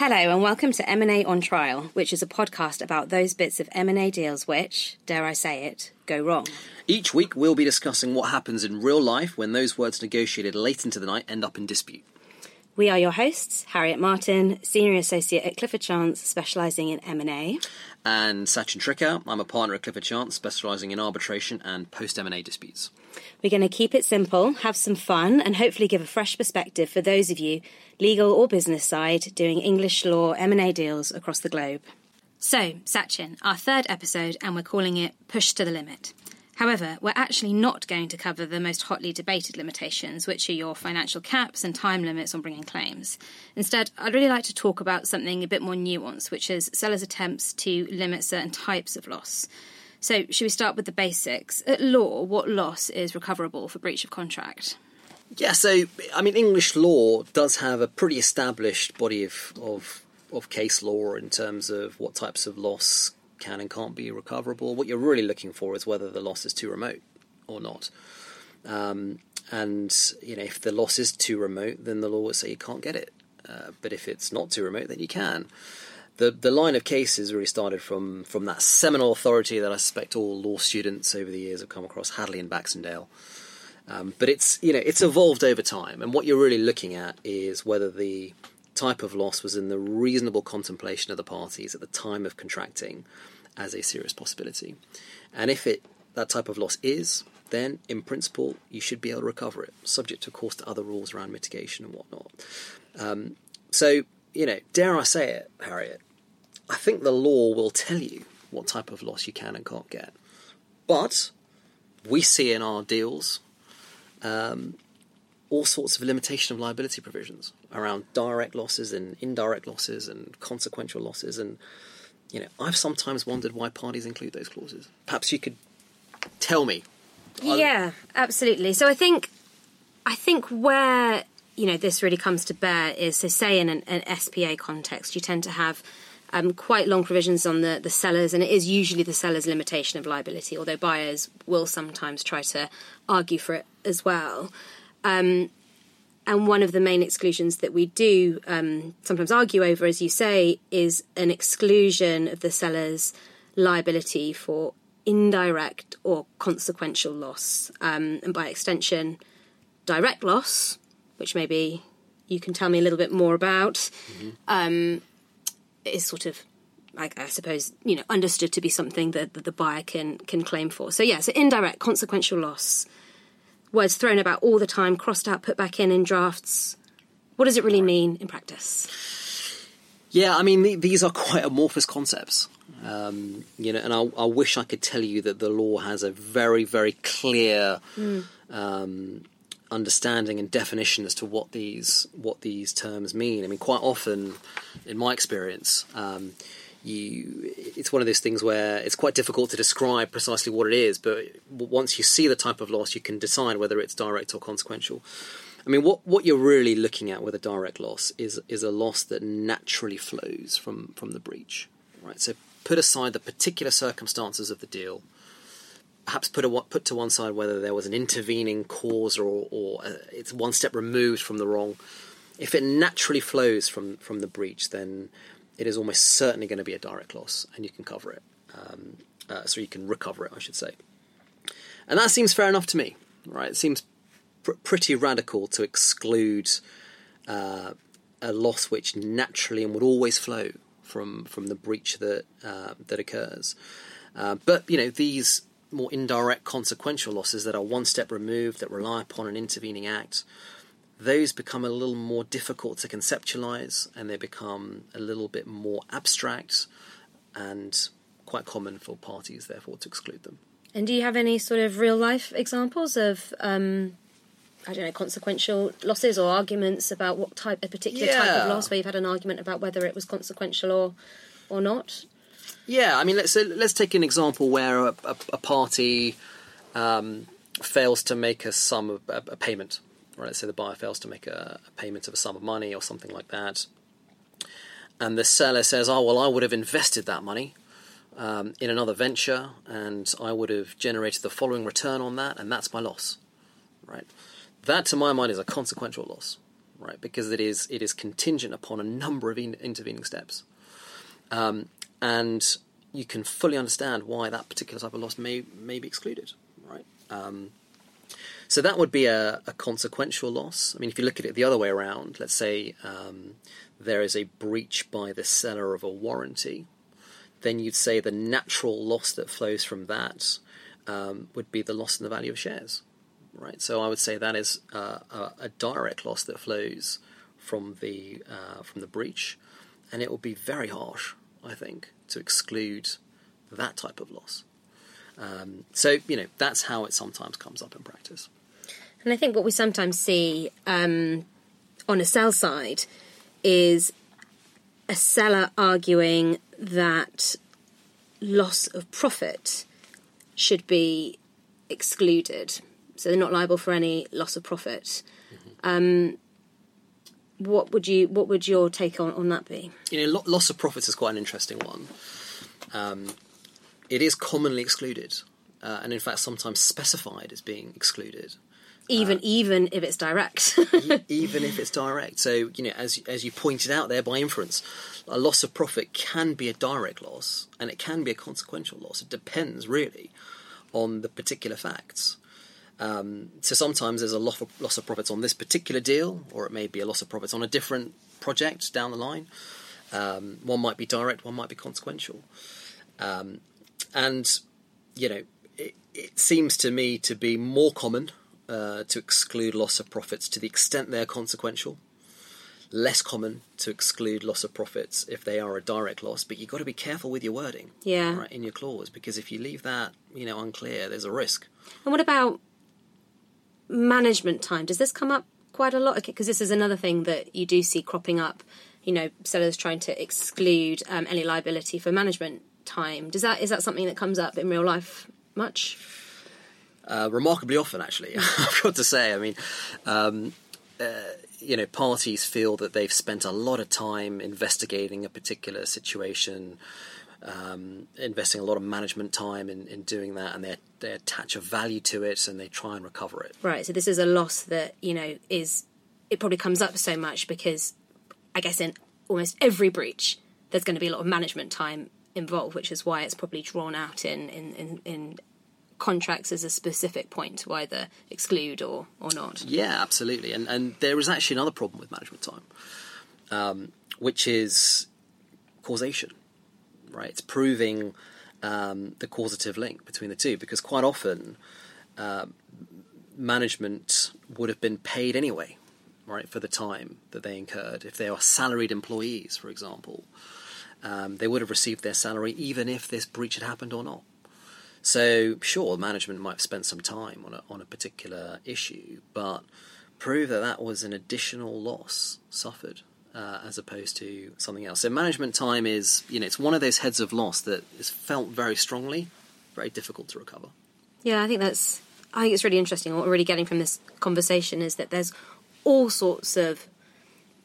Hello and welcome to M&A on Trial, which is a podcast about those bits of M&A deals which, dare I say it, go wrong. Each week we'll be discussing what happens in real life when those words negotiated late into the night end up in dispute. We are your hosts, Harriet Martin, Senior Associate at Clifford Chance, specialising in M&A. And Sachin Trikha, I'm a partner at Clifford Chance, specialising in arbitration and post M&A disputes. We're going to keep it simple, have some fun, and hopefully give a fresh perspective for those of you, legal or business side, doing English law M&A deals across the globe. So, Sachin, our third episode, and we're calling it Push to the Limit. However, we're actually not going to cover the most hotly debated limitations, which are your financial caps and time limits on bringing claims. Instead, I'd really like to talk about something a bit more nuanced, which is sellers' attempts to limit certain types of loss. So, should we start with the basics? At law, what loss is recoverable for breach of contract? Yeah, so I mean, English law does have a pretty established body of of, of case law in terms of what types of loss can and can't be recoverable. What you're really looking for is whether the loss is too remote or not. Um, and you know, if the loss is too remote, then the law would say you can't get it. Uh, but if it's not too remote, then you can. The the line of cases really started from from that seminal authority that I suspect all law students over the years have come across, Hadley and Baxendale. Um, but it's you know it's evolved over time, and what you're really looking at is whether the type of loss was in the reasonable contemplation of the parties at the time of contracting as a serious possibility. And if it that type of loss is, then in principle you should be able to recover it, subject of course to other rules around mitigation and whatnot. Um, so you know, dare I say it, Harriet? I think the law will tell you what type of loss you can and can't get, but we see in our deals um, all sorts of limitation of liability provisions around direct losses and indirect losses and consequential losses and you know I've sometimes wondered why parties include those clauses. Perhaps you could tell me. Yeah, absolutely. So I think I think where you know this really comes to bear is so say in an, an SPA context you tend to have um, quite long provisions on the, the sellers, and it is usually the seller's limitation of liability, although buyers will sometimes try to argue for it as well. Um, and one of the main exclusions that we do um, sometimes argue over, as you say, is an exclusion of the seller's liability for indirect or consequential loss, um, and by extension, direct loss, which maybe you can tell me a little bit more about, mm-hmm. um, is sort of like I suppose you know understood to be something that, that the buyer can can claim for. So yeah, so indirect consequential loss words thrown about all the time, crossed out, put back in in drafts. What does it really mean in practice? Yeah, I mean, these are quite amorphous concepts. Um, you know, and I, I, wish I could tell you that the law has a very, very clear mm. um, understanding and definition as to what these what these terms mean. I mean, quite often, in my experience, um, you it's one of those things where it's quite difficult to describe precisely what it is but once you see the type of loss you can decide whether it's direct or consequential. I mean what what you're really looking at with a direct loss is is a loss that naturally flows from from the breach right? So put aside the particular circumstances of the deal. Perhaps put a, put to one side whether there was an intervening cause or or uh, it's one step removed from the wrong. If it naturally flows from from the breach then it is almost certainly going to be a direct loss, and you can cover it. Um, uh, so you can recover it, I should say. And that seems fair enough to me, right? It seems pr- pretty radical to exclude uh, a loss which naturally and would always flow from from the breach that uh, that occurs. Uh, but you know these more indirect consequential losses that are one step removed that rely upon an intervening act those become a little more difficult to conceptualize and they become a little bit more abstract and quite common for parties, therefore, to exclude them. And do you have any sort of real life examples of, um, I don't know, consequential losses or arguments about what type, a particular yeah. type of loss, where you've had an argument about whether it was consequential or, or not? Yeah, I mean, let's let's take an example where a, a, a party um, fails to make a sum, a, a payment right? Let's say the buyer fails to make a, a payment of a sum of money or something like that, and the seller says, "Oh well, I would have invested that money." Um, in another venture, and I would have generated the following return on that, and that's my loss, right? That, to my mind, is a consequential loss, right? Because it is it is contingent upon a number of in, intervening steps, um, and you can fully understand why that particular type of loss may may be excluded, right? Um, so that would be a, a, consequential loss. I mean, if you look at it the other way around, let's say um, there is a breach by the seller of a warranty, then you'd say the natural loss that flows from that um, would be the loss in the value of shares, right? So I would say that is a, a, direct loss that flows from the uh, from the breach, and it would be very harsh, I think, to exclude that type of loss. Um, so you know that's how it sometimes comes up in practice. And I think what we sometimes see um, on a sell side is a seller arguing that loss of profit should be excluded, so they're not liable for any loss of profit. Mm-hmm. Um, what would you? What would your take on, on that be? You know, loss of profits is quite an interesting one. Um, it is commonly excluded, uh, and in fact, sometimes specified as being excluded even uh, even if it's direct. even if it's direct. So you know, as as you pointed out there, by inference, a loss of profit can be a direct loss, and it can be a consequential loss. It depends really on the particular facts. Um, so sometimes there's a loss of, loss of profits on this particular deal, or it may be a loss of profits on a different project down the line. Um, one might be direct, one might be consequential, um, and you know, it, it seems to me to be more common uh, to exclude loss of profits to the extent they're consequential. Less common to exclude loss of profits if they are a direct loss, but you've got to be careful with your wording, yeah, right, in your clause because if you leave that, you know, unclear, there's a risk. And what about management time? Does this come up quite a lot? Because this is another thing that you do see cropping up. You know, sellers trying to exclude um, any liability for management time. Does that is that something that comes up in real life much? Uh, remarkably often, actually. I've got to say. I mean, um, uh, you know, parties feel that they've spent a lot of time investigating a particular situation, um, investing a lot of management time in, in doing that, and they they attach a value to it and they try and recover it. Right. So this is a loss that you know is it probably comes up so much because I guess in almost every breach there's going to be a lot of management time involved, which is why it's probably drawn out in in, in, in contracts as a specific point to either exclude or, or not. Yeah, absolutely. And and there is actually another problem with management time, um, which is causation. Right, it's proving um, the causative link between the two because quite often uh, management would have been paid anyway, right, for the time that they incurred. If they are salaried employees, for example, um, they would have received their salary even if this breach had happened or not. So, sure, management might have spent some time on a, on a particular issue, but prove that that was an additional loss suffered uh, as opposed to something else. So, management time is, you know, it's one of those heads of loss that is felt very strongly, very difficult to recover. Yeah, I think that's. I think it's really interesting. What we're really getting from this conversation is that there's all sorts of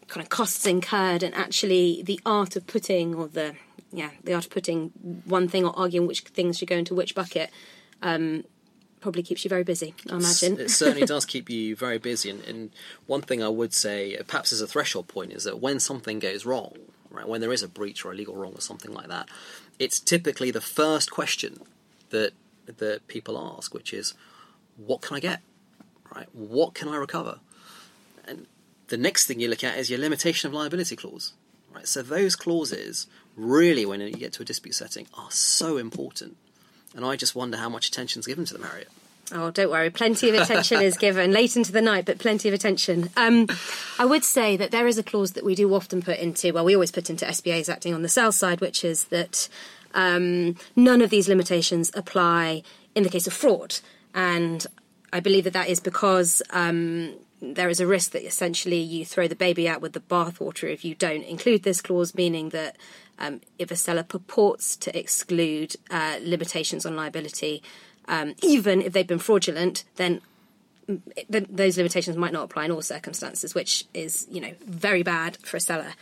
kind of costs incurred, and actually the art of putting or the yeah, the art of putting one thing or arguing which things should go into which bucket um, probably keeps you very busy, I imagine. It certainly does keep you very busy. And, and, one thing I would say, perhaps as a threshold point, is that when something goes wrong, right, when there is a breach or a legal wrong or something like that, it's typically the first question that that people ask, which is, "What can I get? Right? What can I recover?" And the next thing you look at is your limitation of liability clause. Right? So those clauses really, when you get to a dispute setting, are so important. And I just wonder how much attention is given to them, Harriet. Oh, don't worry. Plenty of attention is given late into the night, but plenty of attention. Um, I would say that there is a clause that we do often put into, well, we always put into SPAs acting on the sell side, which is that um, none of these limitations apply in the case of fraud. And I believe that that is because um, there is a risk that essentially you throw the baby out with the bathwater if you don't include this clause, meaning that um, if a seller purports to exclude uh, limitations on liability, um, even if they've been fraudulent, then th- those limitations might not apply in all circumstances, which is, you know, very bad for a seller.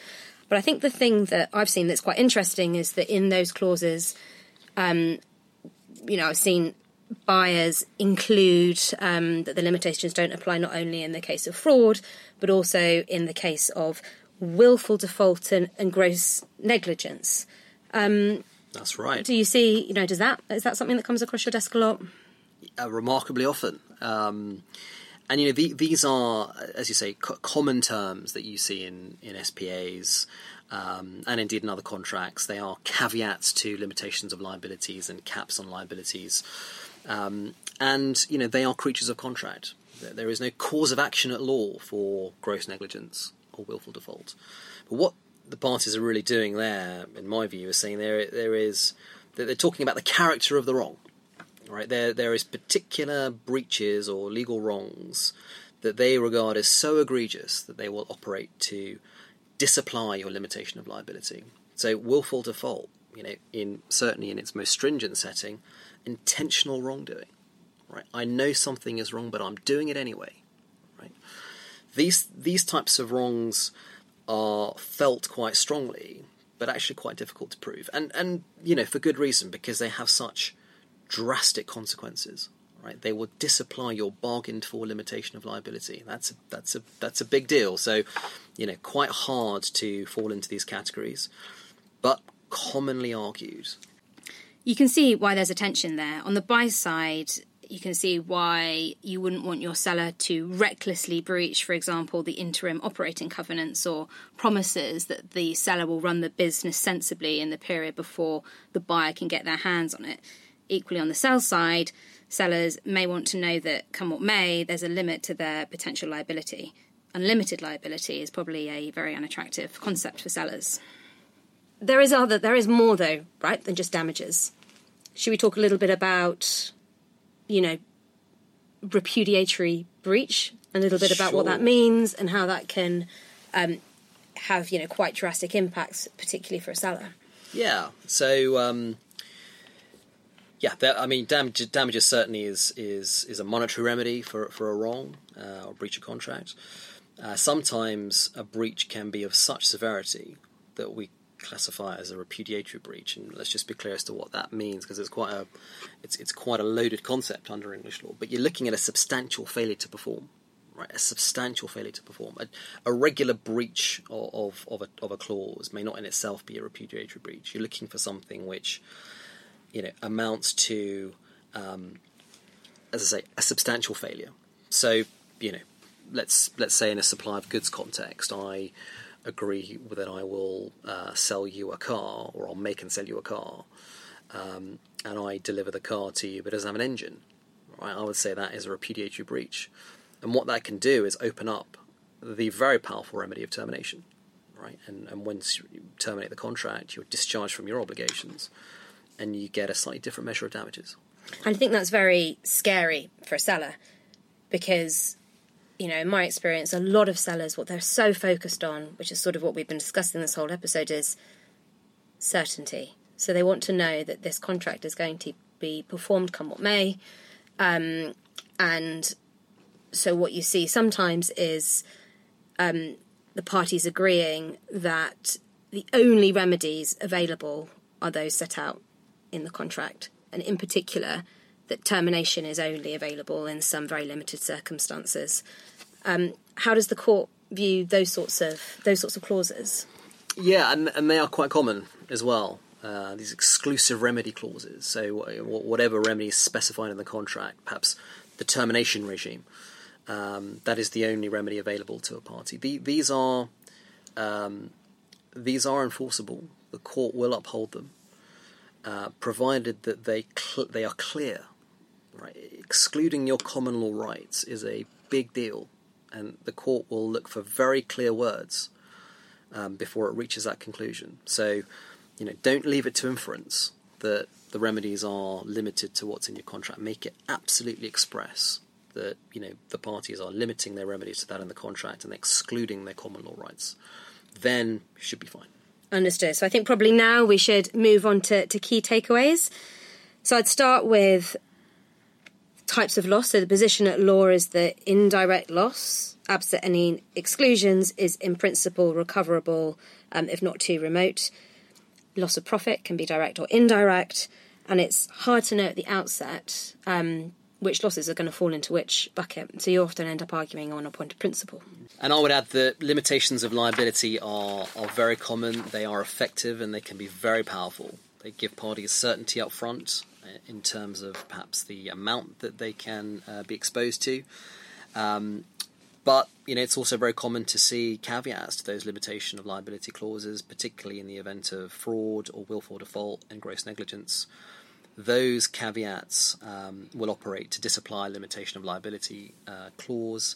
But I think the thing that I've seen that's quite interesting is that in those clauses, um, you know, I've seen buyers include um, that the limitations don't apply not only in the case of fraud, but also in the case of willful default and, and gross negligence. Um, That's right. do you see? You know, does that is that something that comes across your desk a lot? uh, remarkably often. Um, and you know the, these are, as you say, co- common terms that you see in in SPAs. Um, and indeed in other contracts, they are caveats to limitations of liabilities and caps on liabilities. Um, and you know they are creatures of contract. There- There is no cause of action at law for gross negligence or willful default. But what the parties are really doing there, in my view, is saying there there is that they're talking about the character of the wrong. Right there, there is particular breaches or legal wrongs that they regard as so egregious that they will operate to disapply your limitation of liability. So willful default, you know, in certainly in its most stringent setting, intentional wrongdoing. Right, I know something is wrong, but I'm doing it anyway. Right, these these types of wrongs are felt quite strongly, but actually quite difficult to prove, and and you know for good reason because they have such drastic consequences. Right, they will disapply your bargained for limitation of liability. That's a, that's a that's a big deal. So, you know, quite hard to fall into these categories, but commonly argued. You can see why there's a tension there. On the buy side, you can see why you wouldn't want your seller to recklessly breach, for example, the interim operating covenants or promises that the seller will run the business sensibly in the period before the buyer can get their hands on it. Equally, on the sell side, sellers may want to know that, come what may, there's a limit to their potential liability. Unlimited liability is probably a very unattractive concept for sellers. There is other, there is more though, right, than just damages. Should we talk a little bit about, you know, repudiatory breach? A little bit about what that means and how that can um, have, you know, quite drastic impacts, particularly for a seller. Yeah. So, um, yeah, that, I mean, damage, damages certainly is is is a monetary remedy for for a wrong uh, or breach of contract. Uh, sometimes a breach can be of such severity that we classify it as a repudiatory breach, and let's just be clear as to what that means because it's quite a it's it's quite a loaded concept under English law. But you're looking at a substantial failure to perform. Right, a substantial failure to perform. A, a regular breach of, of, of, a, of a clause may not in itself be a repudiatory breach. You're looking for something which, you know, amounts to, um, as I say, a substantial failure. So, you know, let's let's say in a supply of goods context, I agree that I will uh, sell you a car, or I'll make and sell you a car, um, and I deliver the car to you, but it doesn't have an engine. Right? I would say that is a repudiatory breach, and what that can do is open up the very powerful remedy of termination. Right, and and once you terminate the contract, you're discharged from your obligations, and you get a slightly different measure of damages. And I think that's very scary for a seller because, you know, in my experience, a lot of sellers, what they're so focused on, which is sort of what we've been discussing this whole episode, is certainty. So they want to know that this contract is going to be performed come what may. Um, and so what you see sometimes is um, the parties agreeing that the only remedies available are those set out in the contract, and in particular, that termination is only available in some very limited circumstances. Um, how does the court view those sorts of those sorts of clauses? Yeah, and and they are quite common as well. Uh, these exclusive remedy clauses. So wh- whatever remedy is specified in the contract, perhaps the termination regime, um, that is the only remedy available to a party. The, these are um, these are enforceable. The court will uphold them, uh, provided that they cl- they are clear. Right, excluding your common law rights is a big deal, and the court will look for very clear words um, before it reaches that conclusion. So, you know, don't leave it to inference that the remedies are limited to what's in your contract. Make it absolutely express that you know the parties are limiting their remedies to that in the contract and excluding their common law rights. Then should be fine. Understood. So I think probably now we should move on to, to key takeaways. So I'd start with types of loss. So the position at law is that indirect loss, absent any exclusions, is in principle recoverable um, if not too remote. Loss of profit can be direct or indirect. and it's hard to know at the outset um, which losses are going to fall into which bucket. So you often end up arguing on a point of principle. And I would add that limitations of liability are, are very common, they are effective, and they can be very powerful. They give parties certainty up front in terms of perhaps the amount that they can uh, be exposed to. Um, but you know, it's also very common to see caveats to those limitation of liability clauses, particularly in the event of fraud or willful default and gross negligence. Those caveats um, will operate to disapply limitation of liability uh, clause,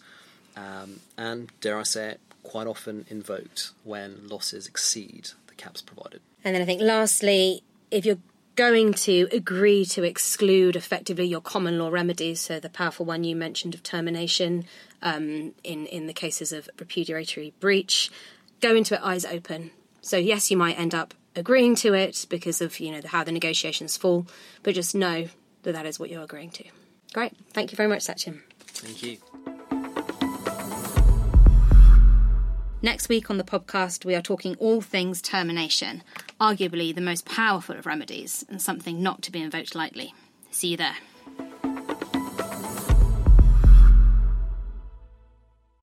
um, and dare I say it, quite often invoked when losses exceed the caps provided. And then I think, lastly, if you're going to agree to exclude effectively your common law remedies, so the powerful one you mentioned of termination um, in in the cases of repudiatory breach, go into it eyes open. So yes, you might end up agreeing to it because of you know how the negotiations fall, but just know that that is what you're agreeing to. Great, thank you very much, Sachin. Thank you. Next week on the podcast, we are talking all things termination, arguably the most powerful of remedies and something not to be invoked lightly. See you there.